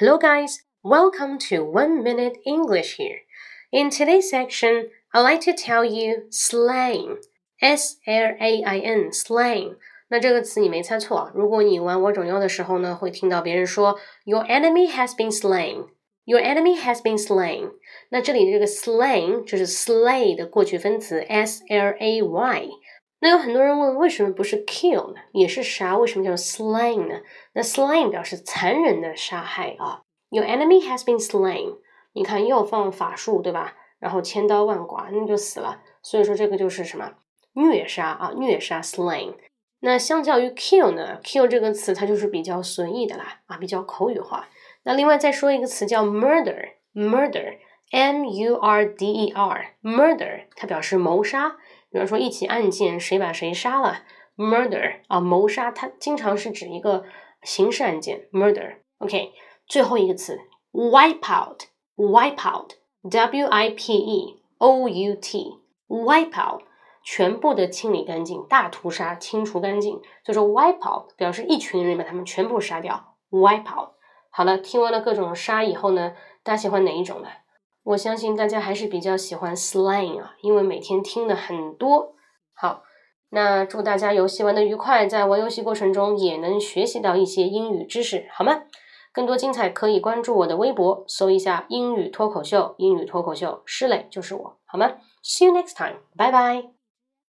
Hello, guys. Welcome to One Minute English here. In today's section, I'd like to tell you slang. S L A I N slang. 那这个词你没猜错。如果你玩我种妖的时候呢，会听到别人说 Your enemy has been slain. Your enemy has been slain. 那这里的这个 slain 就是 slay 的过去分词 s l a y。 那有很多人问，为什么不是 kill 呢？也是杀，为什么叫 slain 呢？那 slain 表示残忍的杀害啊。Your enemy has been slain。你看又放法术对吧？然后千刀万剐，那就死了。所以说这个就是什么虐杀啊？虐杀 slain。那相较于 kill 呢？kill 这个词它就是比较随意的啦，啊，比较口语化。那另外再说一个词叫 murder，murder，m u r d e r，murder，它表示谋杀。比如说一起案件谁把谁杀了，murder 啊，谋杀，它经常是指一个刑事案件，murder。OK，最后一个词 wipe out，wipe out，w i p e o u t，wipe out。全部的清理干净，大屠杀，清除干净，就是 wipe out，表示一群人把他们全部杀掉，wipe out。好了，听完了各种杀以后呢，大家喜欢哪一种呢？我相信大家还是比较喜欢 slang 啊，因为每天听的很多。好，那祝大家游戏玩的愉快，在玩游戏过程中也能学习到一些英语知识，好吗？更多精彩可以关注我的微博，搜一下英语脱口秀，英语脱口秀，施磊就是我，好吗？See you next time，拜拜。